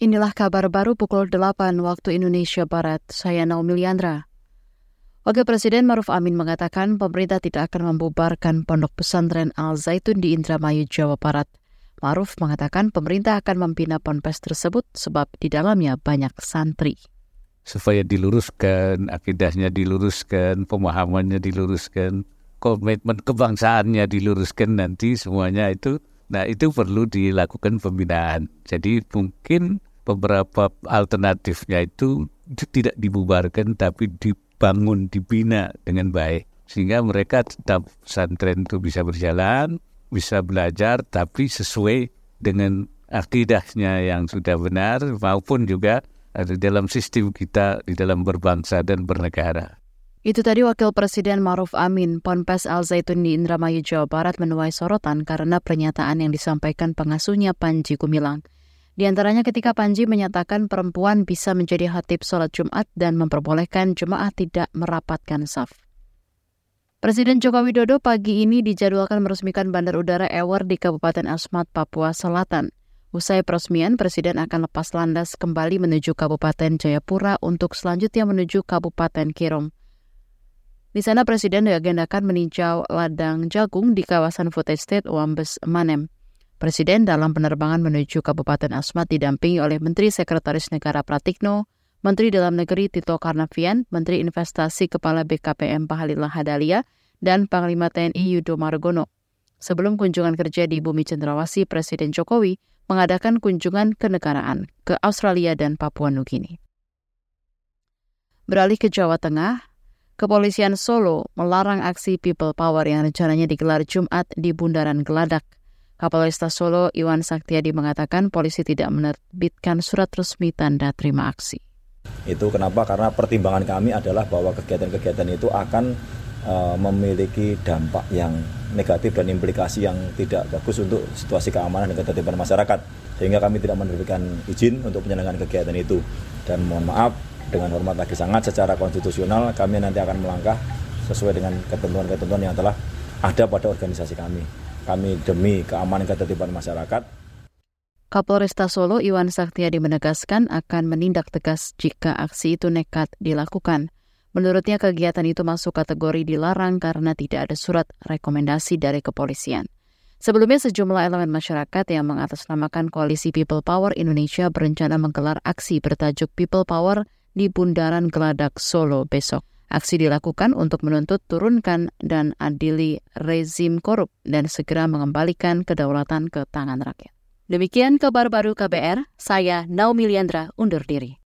Inilah kabar baru pukul 8 waktu Indonesia Barat. Saya Naomi Liandra. Wakil Presiden Maruf Amin mengatakan pemerintah tidak akan membubarkan pondok pesantren Al Zaitun di Indramayu, Jawa Barat. Maruf mengatakan pemerintah akan membina ponpes tersebut sebab di dalamnya banyak santri. Supaya diluruskan, akidahnya diluruskan, pemahamannya diluruskan, komitmen kebangsaannya diluruskan nanti semuanya itu. Nah itu perlu dilakukan pembinaan. Jadi mungkin beberapa alternatifnya itu tidak dibubarkan tapi dibangun, dibina dengan baik. Sehingga mereka tetap pesantren itu bisa berjalan, bisa belajar tapi sesuai dengan akidahnya yang sudah benar maupun juga di dalam sistem kita di dalam berbangsa dan bernegara. Itu tadi Wakil Presiden Maruf Amin, Ponpes Al Zaitun di Indramayu, Jawa Barat menuai sorotan karena pernyataan yang disampaikan pengasuhnya Panji Gumilang. Di antaranya ketika Panji menyatakan perempuan bisa menjadi hatib sholat Jumat dan memperbolehkan jemaah tidak merapatkan saf. Presiden Joko Widodo pagi ini dijadwalkan meresmikan Bandar Udara Ewer di Kabupaten Asmat, Papua Selatan. Usai peresmian, Presiden akan lepas landas kembali menuju Kabupaten Jayapura untuk selanjutnya menuju Kabupaten Kirong. Di sana Presiden diagendakan meninjau ladang jagung di kawasan Food Estate Wambes Manem. Presiden dalam penerbangan menuju Kabupaten Asmat didampingi oleh Menteri Sekretaris Negara Pratikno, Menteri Dalam Negeri Tito Karnavian, Menteri Investasi Kepala BKPM Pahalila Hadalia, dan Panglima TNI Yudo Margono. Sebelum kunjungan kerja di Bumi Cendrawasih, Presiden Jokowi mengadakan kunjungan kenegaraan ke Australia dan Papua Nugini. Beralih ke Jawa Tengah, Kepolisian Solo melarang aksi People Power yang rencananya digelar Jumat di Bundaran Geladak. Kapolresta Solo Iwan Saktiadi mengatakan polisi tidak menerbitkan surat resmi tanda terima aksi. Itu kenapa? Karena pertimbangan kami adalah bahwa kegiatan-kegiatan itu akan uh, memiliki dampak yang negatif dan implikasi yang tidak bagus untuk situasi keamanan dan ketertiban masyarakat. Sehingga kami tidak menerbitkan izin untuk penyelenggaraan kegiatan itu. Dan mohon maaf, dengan hormat lagi sangat secara konstitusional kami nanti akan melangkah sesuai dengan ketentuan-ketentuan yang telah ada pada organisasi kami. Kami demi keamanan ketertiban masyarakat Kapolresta Solo Iwan Saktiadi menegaskan akan menindak tegas jika aksi itu nekat dilakukan. Menurutnya kegiatan itu masuk kategori dilarang karena tidak ada surat rekomendasi dari kepolisian. Sebelumnya sejumlah elemen masyarakat yang mengatasnamakan Koalisi People Power Indonesia berencana menggelar aksi bertajuk People Power di Bundaran Geladak Solo besok. Aksi dilakukan untuk menuntut turunkan dan adili rezim korup dan segera mengembalikan kedaulatan ke tangan rakyat. Demikian kabar baru KBR, saya Naomi Liandra undur diri.